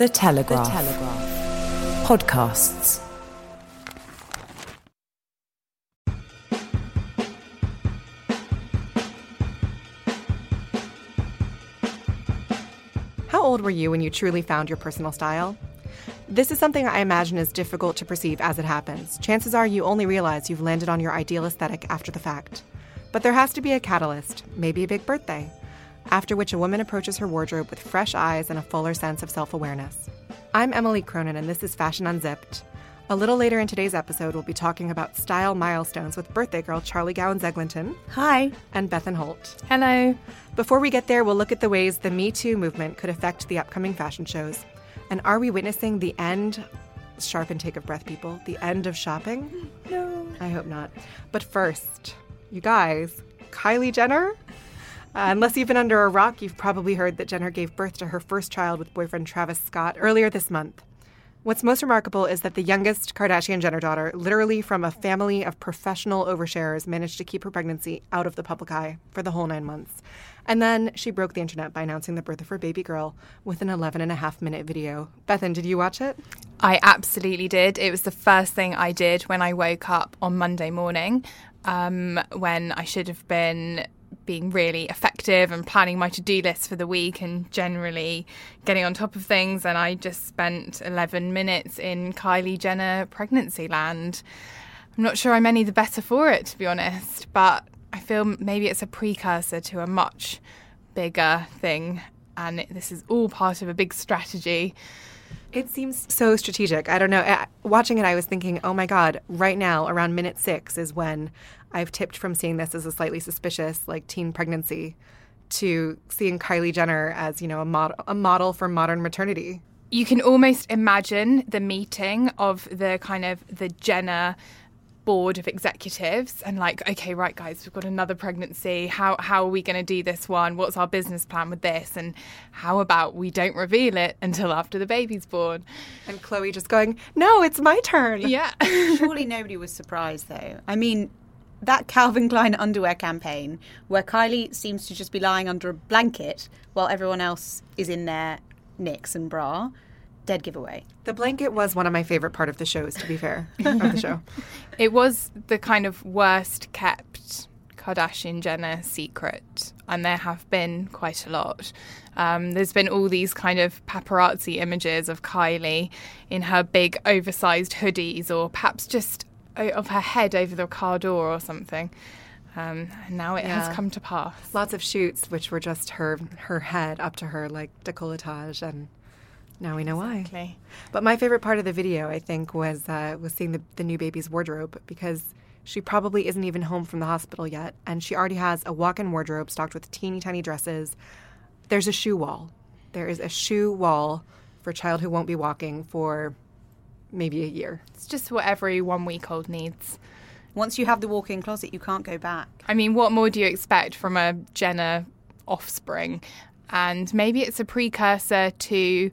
The Telegraph. The Telegraph. Podcasts. How old were you when you truly found your personal style? This is something I imagine is difficult to perceive as it happens. Chances are you only realize you've landed on your ideal aesthetic after the fact. But there has to be a catalyst, maybe a big birthday, after which a woman approaches her wardrobe with fresh eyes and a fuller sense of self awareness. I'm Emily Cronin, and this is Fashion Unzipped. A little later in today's episode, we'll be talking about style milestones with birthday girl Charlie Gowans Eglinton. Hi. And Bethan Holt. Hello. Before we get there, we'll look at the ways the Me Too movement could affect the upcoming fashion shows. And are we witnessing the end? Sharp intake of breath, people. The end of shopping? No. I hope not. But first, you guys, Kylie Jenner? Uh, unless you've been under a rock, you've probably heard that Jenner gave birth to her first child with boyfriend Travis Scott earlier this month. What's most remarkable is that the youngest Kardashian Jenner daughter, literally from a family of professional oversharers, managed to keep her pregnancy out of the public eye for the whole nine months. And then she broke the internet by announcing the birth of her baby girl with an 11 and a half minute video. Bethan, did you watch it? I absolutely did. It was the first thing I did when I woke up on Monday morning, um, when I should have been being really effective and planning my to do list for the week and generally getting on top of things. And I just spent 11 minutes in Kylie Jenner pregnancy land. I'm not sure I'm any the better for it, to be honest, but I feel maybe it's a precursor to a much bigger thing. And this is all part of a big strategy. It seems so strategic. I don't know. Eh, watching it, I was thinking, oh my God, right now, around minute six is when I've tipped from seeing this as a slightly suspicious, like teen pregnancy, to seeing Kylie Jenner as you know a model, a model for modern maternity. You can almost imagine the meeting of the kind of the Jenner board of executives and like okay right guys we've got another pregnancy. How how are we going to do this one? What's our business plan with this? And how about we don't reveal it until after the baby's born? And Khloe just going no it's my turn. Yeah. Surely nobody was surprised though. I mean that Calvin Klein underwear campaign where Kylie seems to just be lying under a blanket while everyone else is in their knicks and bra. Dead giveaway. The blanket was one of my favorite part of the shows, to be fair, of the show. It was the kind of worst kept Kardashian Jenner secret, and there have been quite a lot. Um, there's been all these kind of paparazzi images of Kylie in her big oversized hoodies, or perhaps just of her head over the car door or something. Um, and now it yeah. has come to pass. Lots of shoots, which were just her her head up to her like decolletage, and now we know exactly. why. But my favorite part of the video, I think, was uh, was seeing the, the new baby's wardrobe because she probably isn't even home from the hospital yet, and she already has a walk-in wardrobe stocked with teeny tiny dresses. There's a shoe wall. There is a shoe wall for a child who won't be walking for maybe a year. It's just what every one week old needs. Once you have the walk in closet, you can't go back. I mean, what more do you expect from a Jenner offspring? And maybe it's a precursor to,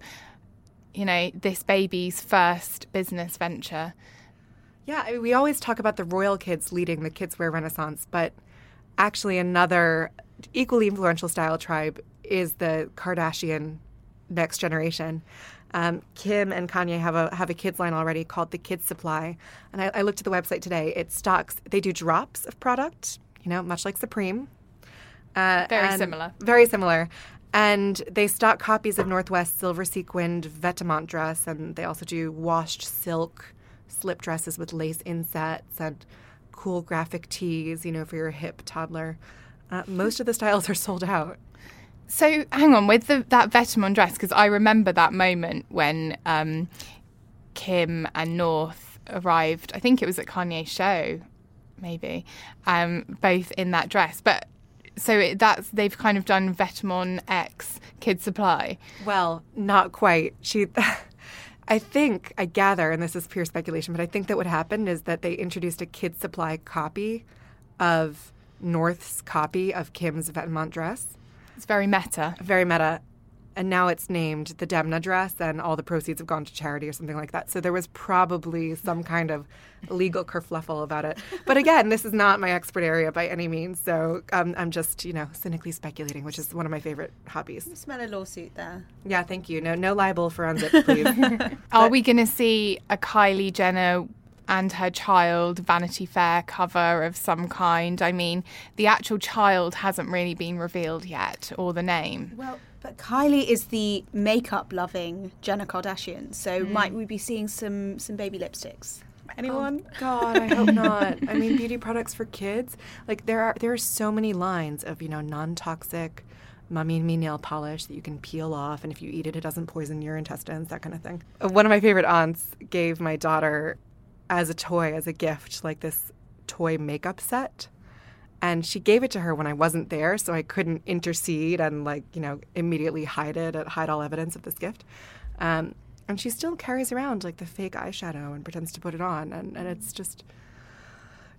you know, this baby's first business venture. Yeah, I mean, we always talk about the royal kids leading the kids wear renaissance, but actually, another equally influential style tribe is the Kardashian next generation. Um, Kim and Kanye have a have a kids line already called the Kids Supply, and I, I looked at the website today. It stocks. They do drops of product, you know, much like Supreme. Uh, very similar. Very similar. And they stock copies of North West silver sequined Vetements dress, and they also do washed silk slip dresses with lace insets and cool graphic tees, you know, for your hip toddler. Uh, most of the styles are sold out. So hang on with the, that Vetements dress because I remember that moment when um, Kim and North arrived. I think it was at Kanye's show, maybe, um, both in that dress. But So it, that's they've kind of done Vetements X Kid Supply. Well, not quite. She. I think, I gather, and this is pure speculation, but I think that what happened is that they introduced a Kid Supply copy of North's copy of Kim's Vetements dress. It's very meta. Very meta. And now it's named the Demna dress, and all the proceeds have gone to charity or something like that. So there was probably some kind of legal kerfluffle about it. But again, this is not my expert area by any means. So um, I'm just, you know, cynically speculating, which is one of my favorite hobbies. You smell a lawsuit there. Yeah, thank you. No, no libel forensics, please. Are we going to see a Kylie Jenner and her child Vanity Fair cover of some kind? I mean, the actual child hasn't really been revealed yet, or the name. Well, but Kylie is the makeup loving Jenner Kardashian, so might we be seeing some some baby lipsticks? Anyone? Oh, God, I hope not. I mean, beauty products for kids. Like there are there are so many lines of you know non-toxic, mummy and me nail polish that you can peel off, and if you eat it, it doesn't poison your intestines. That kind of thing. Uh, One of my favorite aunts gave my daughter, as a toy, as a gift, like this toy makeup set. And she gave it to her when I wasn't there, so I couldn't intercede and like you know immediately hide it, hide all evidence of this gift. Um, and she still carries around like the fake eyeshadow and pretends to put it on, and, and it's just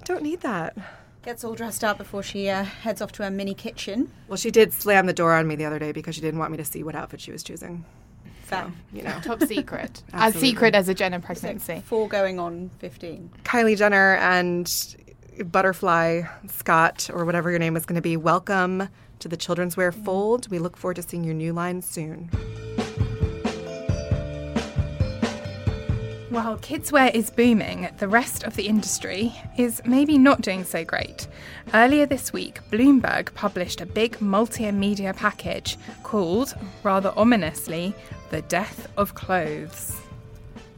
don't need that. Gets all dressed up before she uh, heads off to her mini kitchen. Well, she did slam the door on me the other day because she didn't want me to see what outfit she was choosing. Fair. You know, Top secret. as secret as a Jenner So pregnancy. four going on fifteen. Kylie Jenner and Butterfly Scott, or whatever your name is going to be, welcome to the Children's Wear Fold. We look forward to seeing your new line soon. While kidswear is booming, the rest of the industry is maybe not doing so great. Earlier this week, Bloomberg published a big multimedia package called, rather ominously, The Death of Clothes.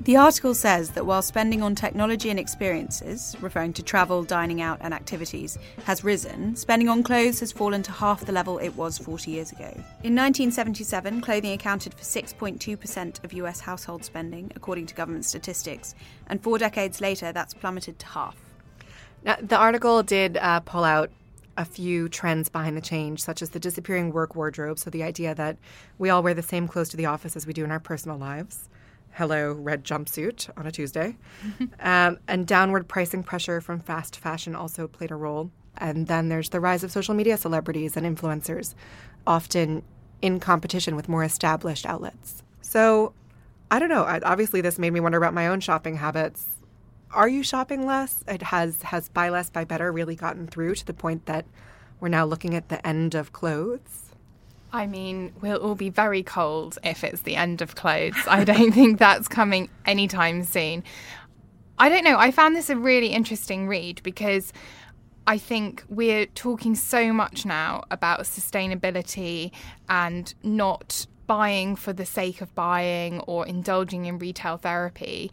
The article says that while spending on technology and experiences, referring to travel, dining out, and activities, has risen, spending on clothes has fallen to half the level it was 40 years ago. In 1977, clothing accounted for 6.2% of US household spending, according to government statistics, and four decades later, that's plummeted to half. Now, the article did uh, pull out a few trends behind the change, such as the disappearing work wardrobe. So, the idea that we all wear the same clothes to the office as we do in our personal lives. Hello, red jumpsuit on a Tuesday. um, and downward pricing pressure from fast fashion also played a role. And then there's the rise of social media celebrities and influencers, often in competition with more established outlets. So, I don't know. I, obviously, this made me wonder about my own shopping habits are you shopping less? It has has buy less buy better really gotten through to the point that we're now looking at the end of clothes. I mean, we'll all be very cold if it's the end of clothes. I don't think that's coming anytime soon. I don't know. I found this a really interesting read because I think we're talking so much now about sustainability and not buying for the sake of buying or indulging in retail therapy.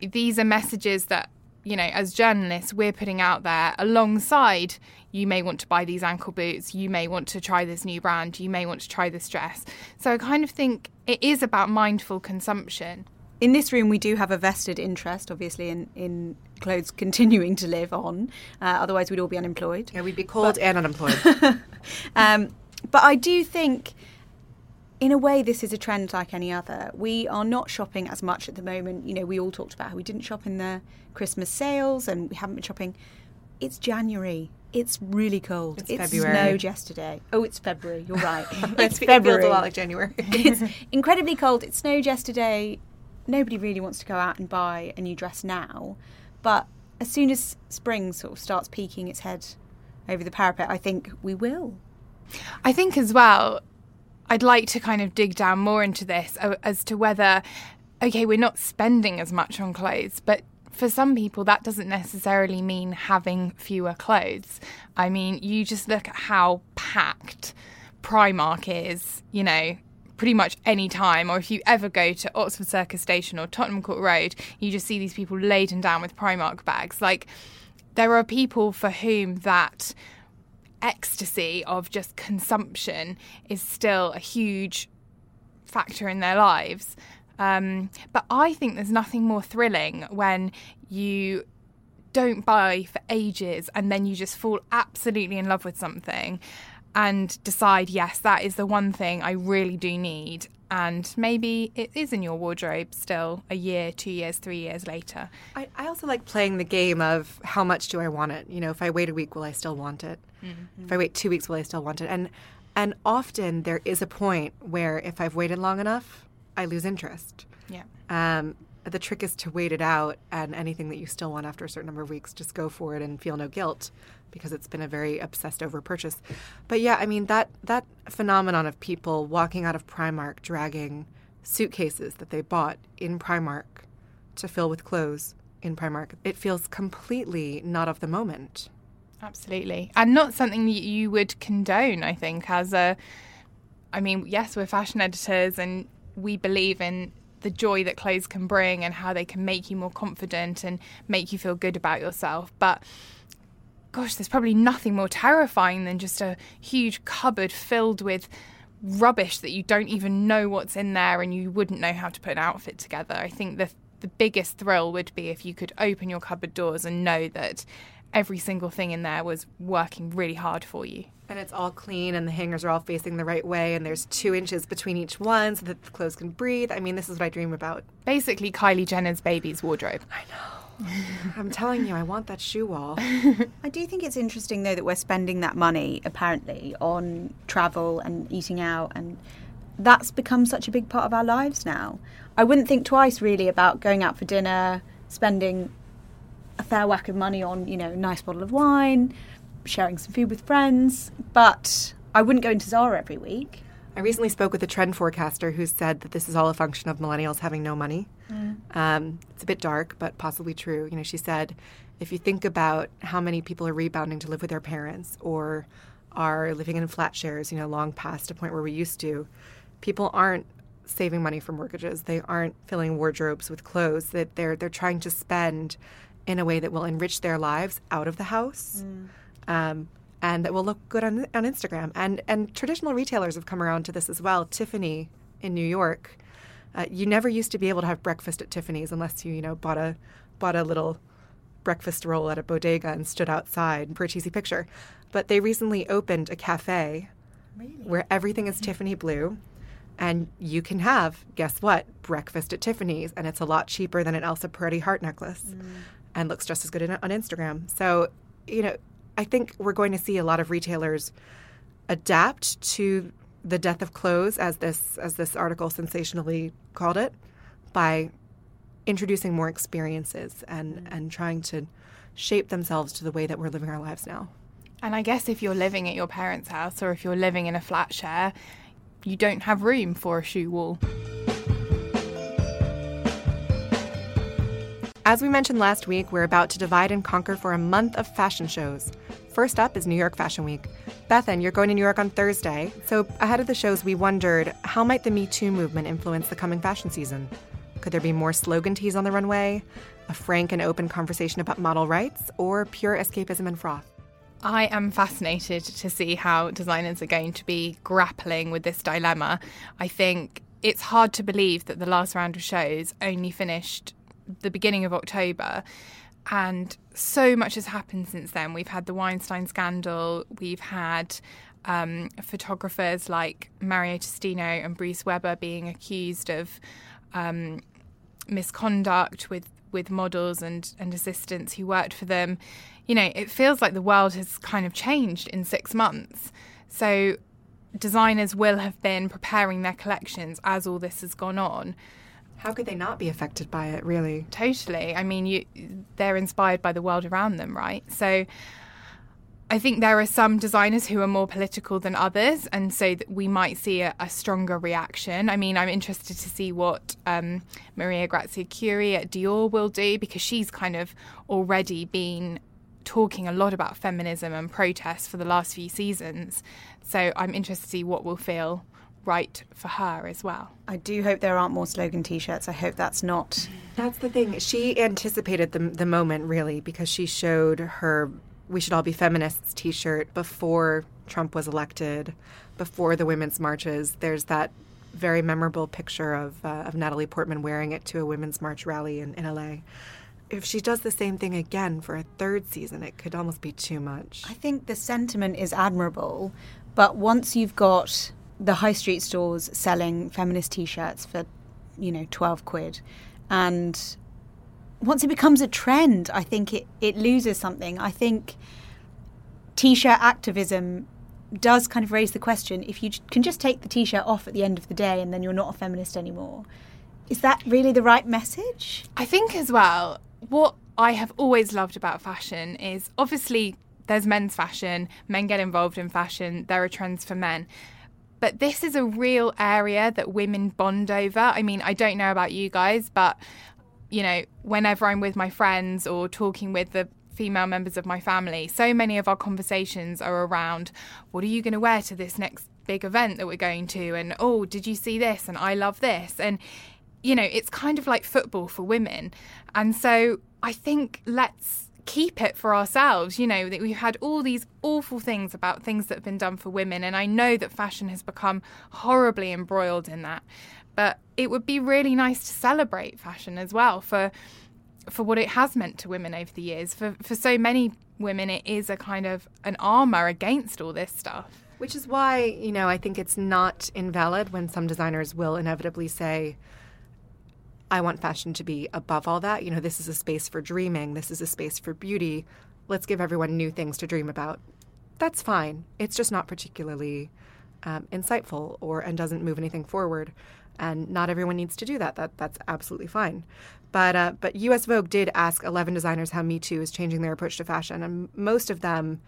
These are messages that, you know, as journalists, we're putting out there alongside you may want to buy these ankle boots, you may want to try this new brand, you may want to try this dress. So I kind of think it is about mindful consumption. In this room, we do have a vested interest, obviously, in, in clothes continuing to live on. Uh, otherwise, we'd all be unemployed. Yeah, we'd be cold and unemployed. Um, but I do think, in a way, this is a trend like any other. We are not shopping as much at the moment. You know, we all talked about how we didn't shop in the Christmas sales and we haven't been shopping. It's January. It's really cold. It's it February. snowed yesterday. Oh, it's February. You're right. it's It February. feels a lot like January. it's incredibly cold. It snowed yesterday. Nobody really wants to go out and buy a new dress now. But as soon as spring sort of starts peeking its head over the parapet, I think we will. I think as well, I'd like to kind of dig down more into this uh, as to whether, okay, we're not spending as much on clothes, but for some people, that doesn't necessarily mean having fewer clothes. I mean, you just look at how packed Primark is, you know, pretty much any time, or if you ever go to Oxford Circus Station or Tottenham Court Road, you just see these people laden down with Primark bags. Like, there are people for whom that ecstasy of just consumption is still a huge factor in their lives. Um, but I think there's nothing more thrilling when you don't buy for ages and then you just fall absolutely in love with something and decide, yes, that is the one thing I really do need. And maybe it is in your wardrobe still a year, two years, three years later. I, I also like playing the game of how much do I want it? You know, if I wait a week, will I still want it? Mm-hmm. If I wait two weeks, will I still want it? And and often there is a point where if I've waited long enough, I lose interest. Yeah. Um, the trick is to wait it out, and anything that you still want after a certain number of weeks, just go for it and feel no guilt because it's been a very obsessed over purchase. But yeah, I mean that that phenomenon of people walking out of Primark dragging suitcases that they bought in Primark to fill with clothes in Primark, it feels completely not of the moment. Absolutely, and not something that you would condone. I think as a, I mean, yes, we're fashion editors and we believe in the joy that clothes can bring and how they can make you more confident and make you feel good about yourself. But gosh, there's probably nothing more terrifying than just a huge cupboard filled with rubbish that you don't even know what's in there and you wouldn't know how to put an outfit together. I think the the biggest thrill would be if you could open your cupboard doors and know that every single thing in there was working really hard for you. And it's all clean, and the hangers are all facing the right way, and there's two inches between each one so that the clothes can breathe. I mean, this is what I dream about. Basically, Kylie Jenner's baby's wardrobe. I know. I'm telling you, I want that shoe wall. I do think it's interesting, though, that we're spending that money, apparently, on travel and eating out, and that's become such a big part of our lives now. I wouldn't think twice, really, about going out for dinner, spending a fair whack of money on, you know, a nice bottle of wine, sharing some food with friends, but I wouldn't go into Zara every week. I recently spoke with a trend forecaster who said that this is all a function of millennials having no money. Mm. Um, it's a bit dark, but possibly true. You know, she said, if you think about how many people are rebounding to live with their parents or are living in flat shares, you know, long past a point where we used to, people aren't saving money for mortgages. They aren't filling wardrobes with clothes. That they're they're trying to spend in a way that will enrich their lives out of the house. Mm um, and that will look good on, on Instagram. And and traditional retailers have come around to this as well. Tiffany in New York, uh, you never used to be able to have breakfast at Tiffany's unless you you know bought a bought a little breakfast roll at a bodega and stood outside for a cheesy picture. But they recently opened a cafe really? where everything is Tiffany blue. And you can have, guess what, breakfast at Tiffany's, and it's a lot cheaper than an Elsa Peretti heart necklace, mm. And looks just as good in, on Instagram. So, you know, I think we're going to see a lot of retailers adapt to the death of clothes, as this as this article sensationally called it, by introducing more experiences and mm. and trying to shape themselves to the way that we're living our lives now. And I guess if you're living at your parents' house or if you're living in a flat share, you don't have room for a shoe wall. As we mentioned last week, we're about to divide and conquer for a month of fashion shows. First up is New York Fashion Week. Bethan, you're going to New York on Thursday. So, ahead of the shows, we wondered how might the Me Too movement influence the coming fashion season? Could there be more slogan tees on the runway, a frank and open conversation about model rights, or pure escapism and froth? I am fascinated to see how designers are going to be grappling with this dilemma. I think it's hard to believe that the last round of shows only finished the beginning of October. And so much has happened since then. We've had the Weinstein scandal, we've had um, photographers like Mario Testino and Bruce Weber being accused of um, misconduct with, with models and, and assistants who worked for them. You know, it feels like the world has kind of changed in six months. So designers will have been preparing their collections as all this has gone on. How could they not be affected by it, really? Totally. I mean, you, they're inspired by the world around them, right? So I think there are some designers who are more political than others, and so we might see a, a stronger reaction. I mean, I'm interested to see what um, Maria Grazia Chiuri at Dior will do because she's kind of already been talking a lot about feminism and protests for the last few seasons. So I'm interested to see what will feel right for her as well. I do hope there aren't more slogan T-shirts. I hope that's not. That's the thing. She anticipated the the moment really because she showed her "We should all be feminists" T-shirt before Trump was elected, before the women's marches. There's that very memorable picture of uh, of Natalie Portman wearing it to a women's march rally in, in LA if she does the same thing again for a third season, it could almost be too much. I think the sentiment is admirable, But once you've got the high street stores selling feminist t-shirts for, you know, 12 quid and once it becomes a trend, I think it, it loses something. I think t-shirt activism does kind of raise the question if you can just take the t-shirt off at the end of the day and then you're not a feminist anymore. Is that really the right message? I think as well, what I have always loved about fashion is obviously there's men's fashion, men get involved in fashion, there are trends for men. But this is a real area that women bond over. I mean, I don't know about you guys, but you know, whenever I'm with my friends or talking with the female members of my family, so many of our conversations are around what are you going to wear to this next big event that we're going to? And oh, did you see this? And I love this. And, you know, it's kind of like football for women. And so I think let's keep it for ourselves. You know, that we've had all these awful things about things that have been done for women. And I know that fashion has become horribly embroiled in that. But it would be really nice to celebrate fashion as well for for what it has meant to women over the years. For for so many women it is a kind of an armor against all this stuff. Which is why, you know, I think it's not invalid when some designers will inevitably say, I want fashion to be above all that. You know, this is a space for dreaming, this is a space for beauty. Let's give everyone new things to dream about. That's fine. It's just not particularly um, insightful or and doesn't move anything forward. And not everyone needs to do that. That that's absolutely fine. But uh, but U.S. Vogue did ask 11 designers how Me Too is changing their approach to fashion, and most of them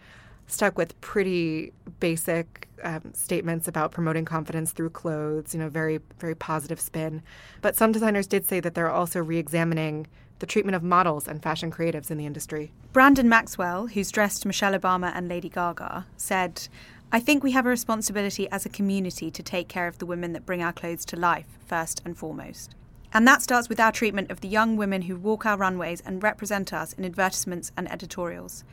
stuck with pretty basic um, statements about promoting confidence through clothes, you know, very, very positive spin. But some designers did say that they're also re examining the treatment of models and fashion creatives in the industry. Brandon Maxwell, who's dressed Michelle Obama and Lady Gaga, said, I think we have a responsibility as a community to take care of the women that bring our clothes to life, first and foremost. And that starts with our treatment of the young women who walk our runways and represent us in advertisements and editorials.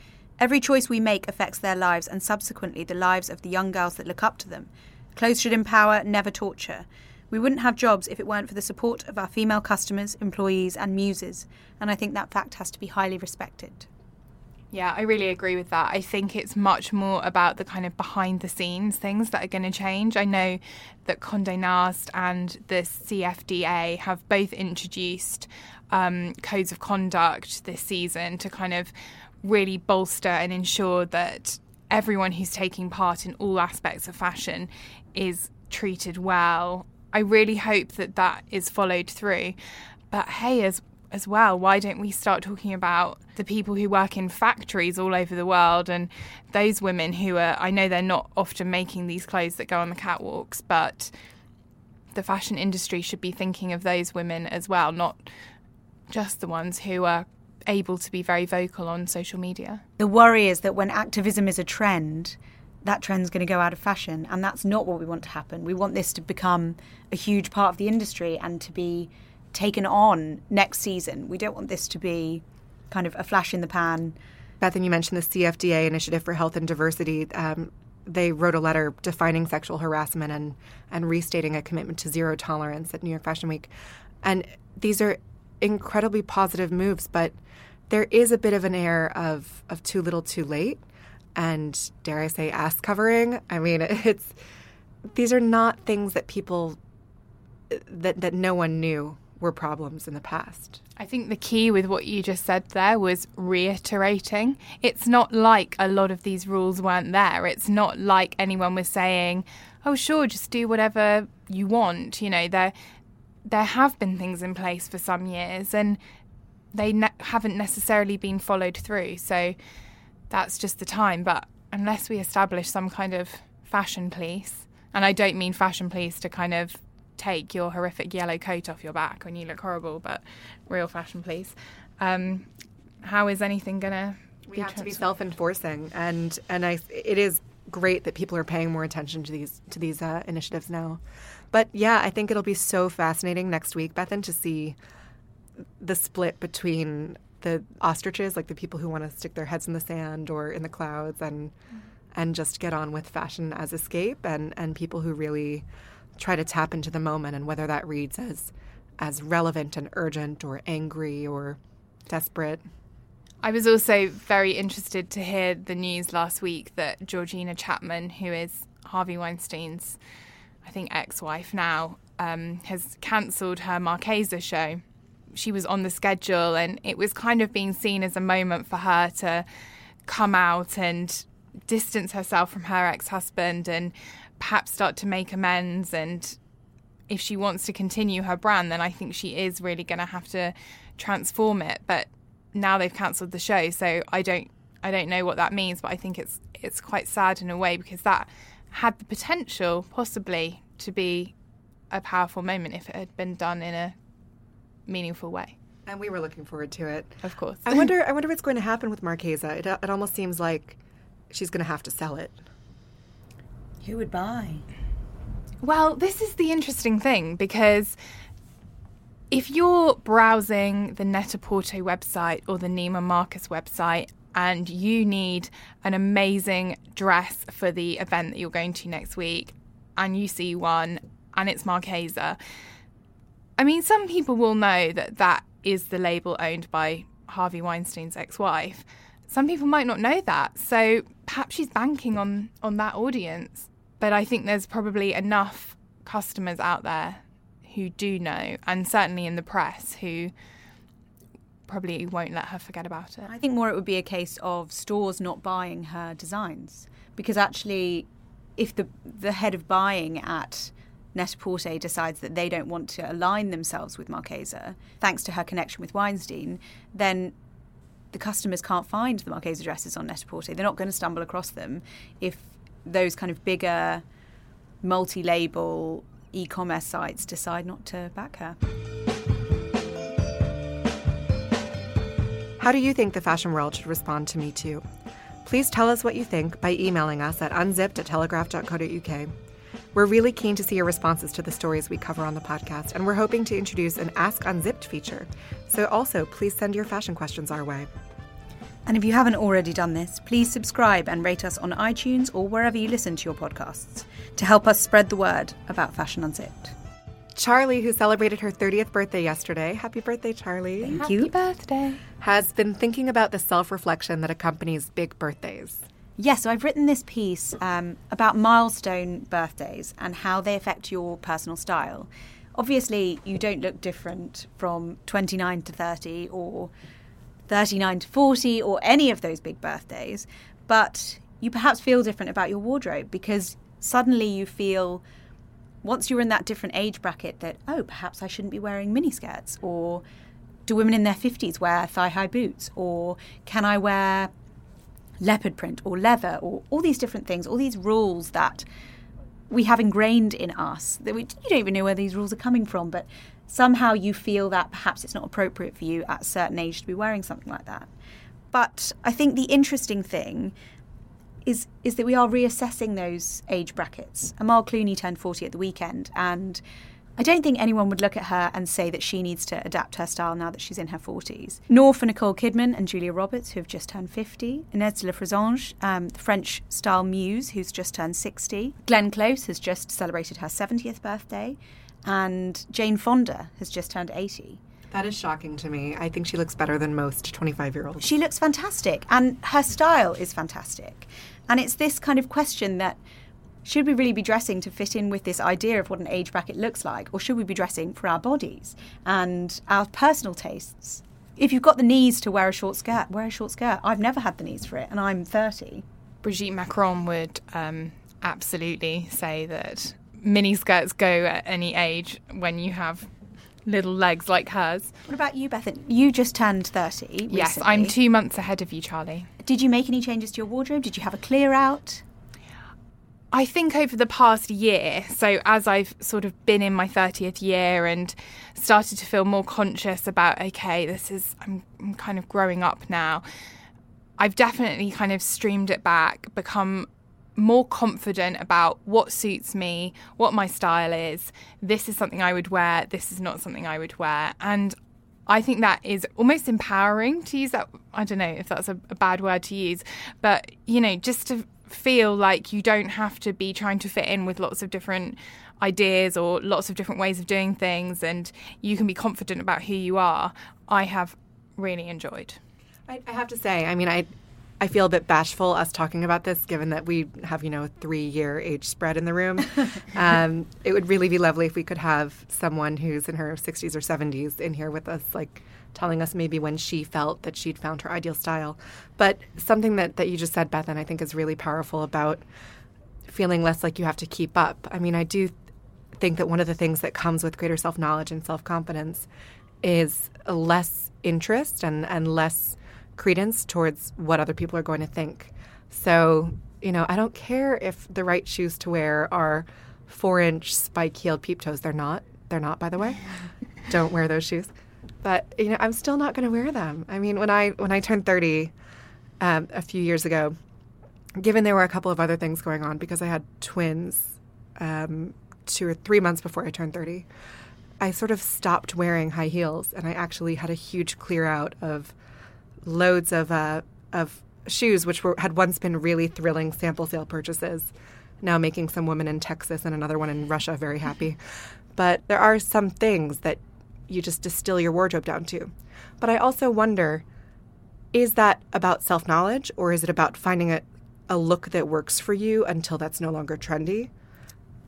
Every choice we make affects their lives and subsequently the lives of the young girls that look up to them. Clothes should empower, never torture. We wouldn't have jobs if it weren't for the support of our female customers, employees, and muses, and I think that fact has to be highly respected. Yeah, I really agree with that. I think it's much more about the kind of behind the scenes things that are going to change. I know that Condé Nast and the CFDA have both introduced um, codes of conduct this season to kind of really bolster and ensure that everyone who's taking part in all aspects of fashion is treated well. I really hope that that is followed through. But hey, as as well, why don't we start talking about the people who work in factories all over the world and those women who are I know they're not often making these clothes that go on the catwalks, but the fashion industry should be thinking of those women as well, not just the ones who are able to be very vocal on social media. The worry is that when activism is a trend, that trend's going to go out of fashion, and that's not what we want to happen. We want this to become a huge part of the industry and to be taken on next season. We don't want this to be kind of a flash in the pan. Bethan, you mentioned the CFDA Initiative for Health and Diversity. Um, they wrote a letter defining sexual harassment and, and restating a commitment to zero tolerance at New York Fashion Week. And these are incredibly positive moves, but there is a bit of an air of of too little, too late, and dare I say, ass covering. I mean, it's these are not things that people that that no one knew were problems in the past. I think the key with what you just said there was reiterating. It's not like a lot of these rules weren't there. It's not like anyone was saying, "Oh, sure, just do whatever you want." You know, there there have been things in place for some years, and they ne- haven't necessarily been followed through. So that's just the time. But unless we establish some kind of fashion police, and I don't mean fashion police to kind of take your horrific yellow coat off your back when you look horrible, but real fashion police, um, how is anything going to? We have to be self-enforcing, and and I, it is great that people are paying more attention to these to these uh, initiatives now. But yeah, I think it'll be so fascinating next week, Bethan, to see the split between the ostriches, like the people who want to stick their heads in the sand or in the clouds and mm-hmm. and just get on with fashion as escape, and and people who really try to tap into the moment, and whether that reads as as relevant and urgent or angry or desperate. I was also very interested to hear the news last week that Georgina Chapman, who is Harvey Weinstein's, I think, ex wife now, um, has cancelled her Marchesa show. She was on the schedule, and it was kind of being seen as a moment for her to come out and distance herself from her ex husband and perhaps start to make amends. And if she wants to continue her brand, then I think she is really going to have to transform it. But now they've cancelled the show, so I don't I don't know what that means, but I think it's it's quite sad in a way because that had the potential possibly to be a powerful moment if it had been done in a meaningful way. And we were looking forward to it. Of course. I wonder I wonder what's going to happen with Marchesa. It, it almost seems like she's going to have to sell it. Who would buy? Well, this is the interesting thing because if you're browsing the Net-a-Porter website or the Neiman Marcus website and you need an amazing dress for the event that you're going to next week and you see one and it's Marchesa, I mean, some people will know that that is the label owned by Harvey Weinstein's ex-wife. Some people might not know that, so perhaps she's banking on on that audience. But I think there's probably enough customers out there who do know, and certainly in the press who probably won't let her forget about it. I think more it would be a case of stores not buying her designs because actually, if the the head of buying at Net-a-Porter decides that they don't want to align themselves with Marchesa, thanks to her connection with Weinstein, then the customers can't find the Marchesa dresses on Net-a-Porter. They're not going to stumble across them if those kind of bigger multi-label e-commerce sites decide not to back her. How do you think the fashion world should respond to Me Too? Please tell us what you think by emailing us at unzipped at telegraph.co.uk. We're really keen to see your responses to the stories we cover on the podcast, and we're hoping to introduce an Ask Unzipped feature. So also, please send your fashion questions our way. And if you haven't already done this, please subscribe and rate us on iTunes or wherever you listen to your podcasts to help us spread the word about Fashion Unzipped. Charlie, who celebrated her 30th birthday yesterday, happy birthday, Charlie, Thank Happy you. birthday. has been thinking about the self reflection that accompanies big birthdays. Yes, so I've written this piece um, about milestone birthdays and how they affect your personal style. Obviously, you don't look different from 29 to 30 or 39 to 40 or any of those big birthdays, but you perhaps feel different about your wardrobe because suddenly you feel, once you're in that different age bracket, that, oh, perhaps I shouldn't be wearing miniskirts or do women in their 50s wear thigh high boots or can I wear leopard print or leather or all these different things, all these rules that we have ingrained in us that we, you don't even know where these rules are coming from, but somehow you feel that perhaps it's not appropriate for you at a certain age to be wearing something like that. But I think the interesting thing is is that we are reassessing those age brackets. Amal Clooney turned 40 at the weekend and I don't think anyone would look at her and say that she needs to adapt her style now that she's in her 40s. Nor for Nicole Kidman and Julia Roberts, who have just turned 50. Inès de la Fressange, um, the French style muse, who's just turned 60. Glenn Close has just celebrated her 70th birthday. And Jane Fonda has just turned 80. That is shocking to me. I think she looks better than most 25 year olds. She looks fantastic, and her style is fantastic. And it's this kind of question that should we really be dressing to fit in with this idea of what an age bracket looks like, or should we be dressing for our bodies and our personal tastes? If you've got the knees to wear a short skirt, wear a short skirt. I've never had the knees for it, and I'm 30. Brigitte Macron would um, absolutely say that mini skirts go at any age when you have little legs like hers. What about you, Bethan? You just turned 30. Yes. I'm two months ahead of you, Charlie. Did you make any changes to your wardrobe? Did you have a clear out? I think over the past year, so as I've sort of been in my 30th year and started to feel more conscious about, okay, this is, I'm, I'm kind of growing up now, I've definitely kind of streamed it back, become more confident about what suits me, what my style is. This is something I would wear, this is not something I would wear. And I think that is almost empowering to use that. I don't know if that's a, a bad word to use, but you know, just to feel like you don't have to be trying to fit in with lots of different ideas or lots of different ways of doing things and you can be confident about who you are, I have really enjoyed. I, I have to say, I mean, I I feel a bit bashful us talking about this, given that we have, you know, a three year age spread in the room. um, it would really be lovely if we could have someone who's in her 60s or 70s in here with us, like telling us maybe when she felt that she'd found her ideal style. But something that, that you just said, Beth, and I think is really powerful about feeling less like you have to keep up. I mean, I do think that one of the things that comes with greater self knowledge and self confidence is less interest and, and less credence towards what other people are going to think. So, you know, I don't care if the right shoes to wear are four inch spike heeled peep toes. They're not. They're not, by the way. don't wear those shoes. But you know, I'm still not going to wear them. I mean, when I when I turned 30 um, a few years ago, given there were a couple of other things going on because I had twins um, two or three months before I turned 30, I sort of stopped wearing high heels and I actually had a huge clear out of loads of, uh, of shoes, which were, had once been really thrilling sample sale purchases, now making some woman in Texas and another one in Russia very happy. But there are some things that you just distill your wardrobe down to. But I also wonder is that about self knowledge or is it about finding a, a look that works for you until that's no longer trendy?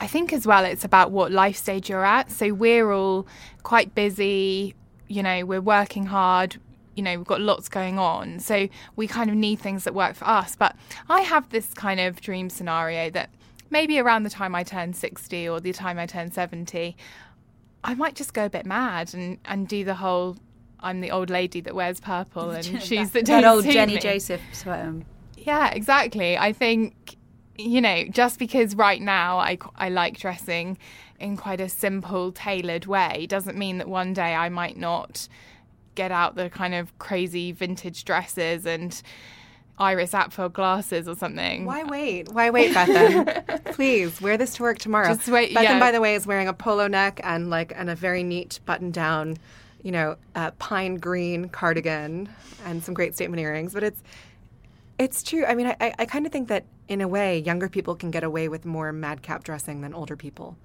I think as well it's about what life stage you're at. So we're all quite busy, you know, we're working hard, you know, we've got lots going on. So we kind of need things that work for us. But I have this kind of dream scenario that maybe around the time I turn 60 or the time I turn 70, I might just go a bit mad and, and do the whole I'm the old lady that wears purple and shoes that, that old Jenny me. Joseph. Yeah, exactly. I think you know, just because right now I, I like dressing in quite a simple, tailored way doesn't mean that one day I might not get out the kind of crazy vintage dresses and Iris Apfel glasses or something. Why wait? Why wait, Bethan? Please wear this to work tomorrow. Just wait. Bethan, yeah. by the way, is wearing a polo neck and like and a very neat button down, you know, uh, pine green cardigan and some great statement earrings. But it's it's true. I mean, I, I, I kind of think that in a way, younger people can get away with more madcap dressing than older people.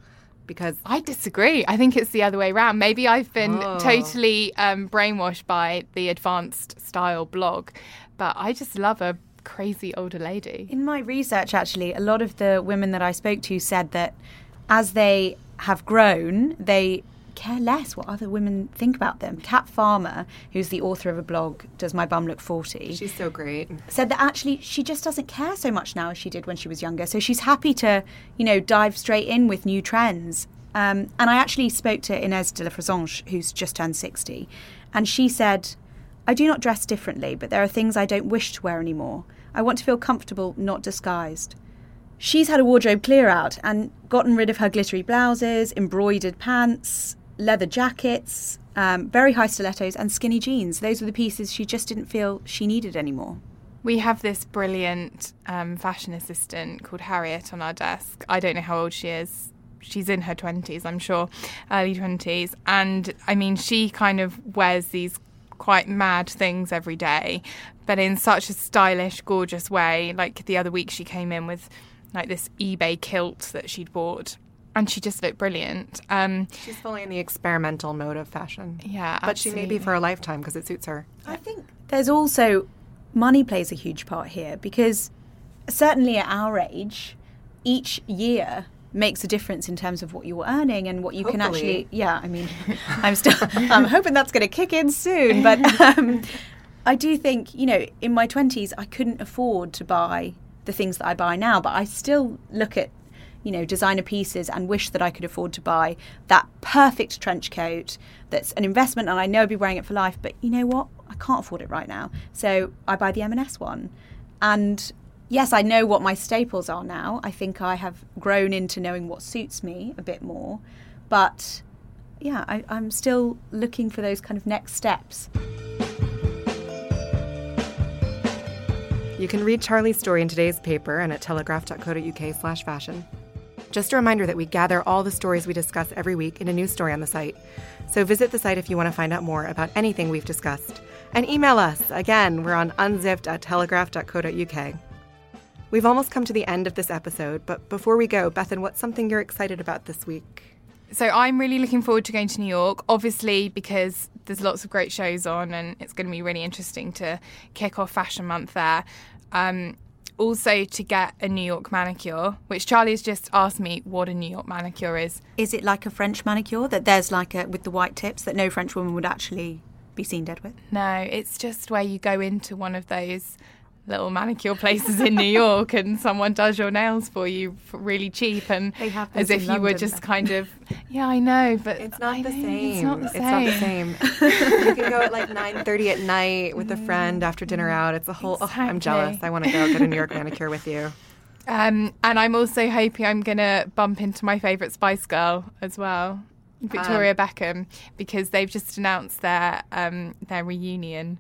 Because I disagree. I think it's the other way around. Maybe I've been Oh. totally um, brainwashed by the advanced style blog, but I just love a crazy older lady. In my research, actually, a lot of the women that I spoke to said that as they have grown, they care less what other women think about them. Kat Farmer, who's the author of a blog, Does My Bum Look 40? she's so great. said that actually she just doesn't care so much now as she did when she was younger. So she's happy to, you know, dive straight in with new trends. Um, and I actually spoke to Inès de la Fressange, who's just turned 60, and she said, I do not dress differently, but there are things I don't wish to wear anymore. I want to feel comfortable, not disguised. She's had a wardrobe clear out and gotten rid of her glittery blouses, embroidered pants, leather jackets, um, very high stilettos, and skinny jeans. Those were the pieces she just didn't feel she needed anymore. We have this brilliant um, fashion assistant called Harriet on our desk. I don't know how old she is. She's in her 20s, I'm sure, early 20s. And I mean, she kind of wears these quite mad things every day, but in such a stylish, gorgeous way. Like the other week, she came in with like this eBay kilt that she'd bought. And she just looked brilliant. Um, She's fully in the experimental mode of fashion. yeah, But she may be for a lifetime because it suits her. I think there's also money plays a huge part here because certainly at our age, each year makes a difference in terms of what you're earning and what you can actually. Yeah, I mean, I'm still. I'm hoping that's going to kick in soon, but um, I do think you know, in my 20s, I couldn't afford to buy the things that I buy now, but I still look at you know, designer pieces and wish that I could afford to buy that perfect trench coat that's an investment and I know I'd be wearing it for life, but you know what? I can't afford it right now. So I buy the M&S one. And yes, I know what my staples are now. I think I have grown into knowing what suits me a bit more. But yeah, I, I'm still looking for those kind of next steps. You can read Charlie's story in today's paper and at telegraph.co.uk slash fashion. Just a reminder that we gather all the stories we discuss every week in a new story on the site. So visit the site if you want to find out more about anything we've discussed. And email us. Again, we're on unzipped at telegraph.co.uk. We've almost come to the end of this episode, but before we go, Bethan, what's something you're excited about this week? So I'm really looking forward to going to New York, obviously because there's lots of great shows on and it's going to be really interesting to kick off Fashion Month there. Um, also, to get a New York manicure, which Charlie's just asked me what a New York manicure is. Is it like a French manicure that there's like a with the white tips that no French woman would actually be seen dead with? No, it's just where you go into one of those little manicure places in New York and someone does your nails for you for really cheap and They have as if in you were just kind of yeah I know but It's not I the know, same. it's not the same you can go at like 9:30 at night with a friend after dinner out. It's a whole. Oh, I'm jealous. I want to go get a New York manicure with you. um, and I'm also hoping I'm gonna bump into my favourite Spice Girl as well Victoria Beckham because they've just announced their um, their reunion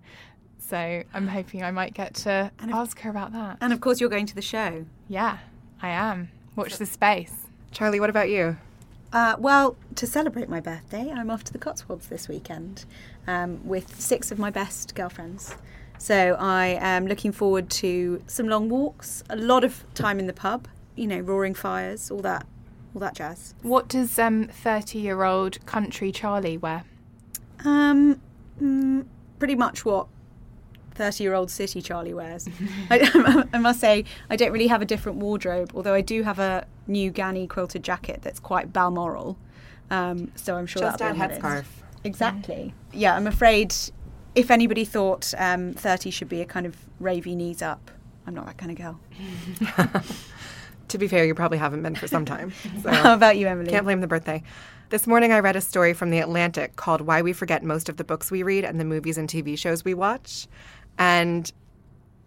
so I'm hoping I might get to ask her about that And of course, you're going to the show. yeah I am watch the space Charlie, what about you? Uh, well, to celebrate my birthday, I'm off to the Cotswolds this weekend um, with six of my best girlfriends. So I am looking forward to some long walks, a lot of time in the pub, you know, roaring fires, all that, all that jazz. What does um 30 year old country Charlie wear? Um, mm, pretty much what 30 year old city Charlie wears. I, I must say, I don't really have a different wardrobe, although I do have a new Ganni quilted jacket that's quite Balmoral. Um, so I'm sure Just that'll add be on the list. headscarf. Exactly. Yeah, I'm afraid if anybody thought um, 30 should be a kind of ravey knees up, I'm not that kind of girl. To be fair, you probably haven't been for some time. So How about you, Emily? can't blame the birthday. This morning, I read a story from The Atlantic called Why We Forget Most of the Books We Read and the Movies and TV Shows We Watch. And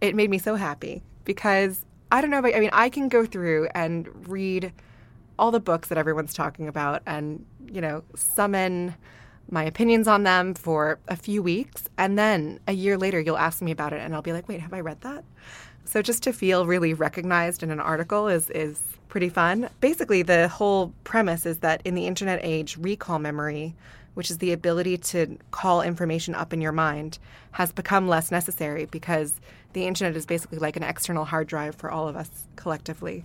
it made me so happy because I don't know about, I mean, I can go through and read all the books that everyone's talking about and, you know, summon my opinions on them for a few weeks. And then a year later, you'll ask me about it and I'll be like, wait, have I read that? So just to feel really recognized in an article is is pretty fun. Basically, the whole premise is that in the internet age, recall memory, which is the ability to call information up in your mind, has become less necessary because the internet is basically like an external hard drive for all of us collectively.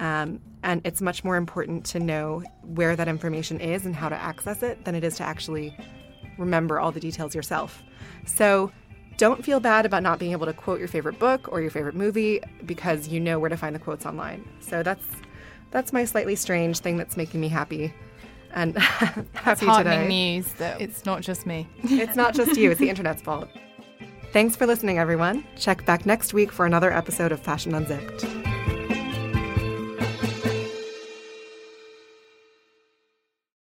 Um, and it's much more important to know where that information is and how to access it than it is to actually remember all the details yourself. So don't feel bad about not being able to quote your favorite book or your favorite movie because you know where to find the quotes online. So that's that's my slightly strange thing that's making me happy and happy today. news that it's not just me. It's not just you, it's the internet's fault. Thanks for listening, everyone. Check back next week for another episode of Fashion Unzipped.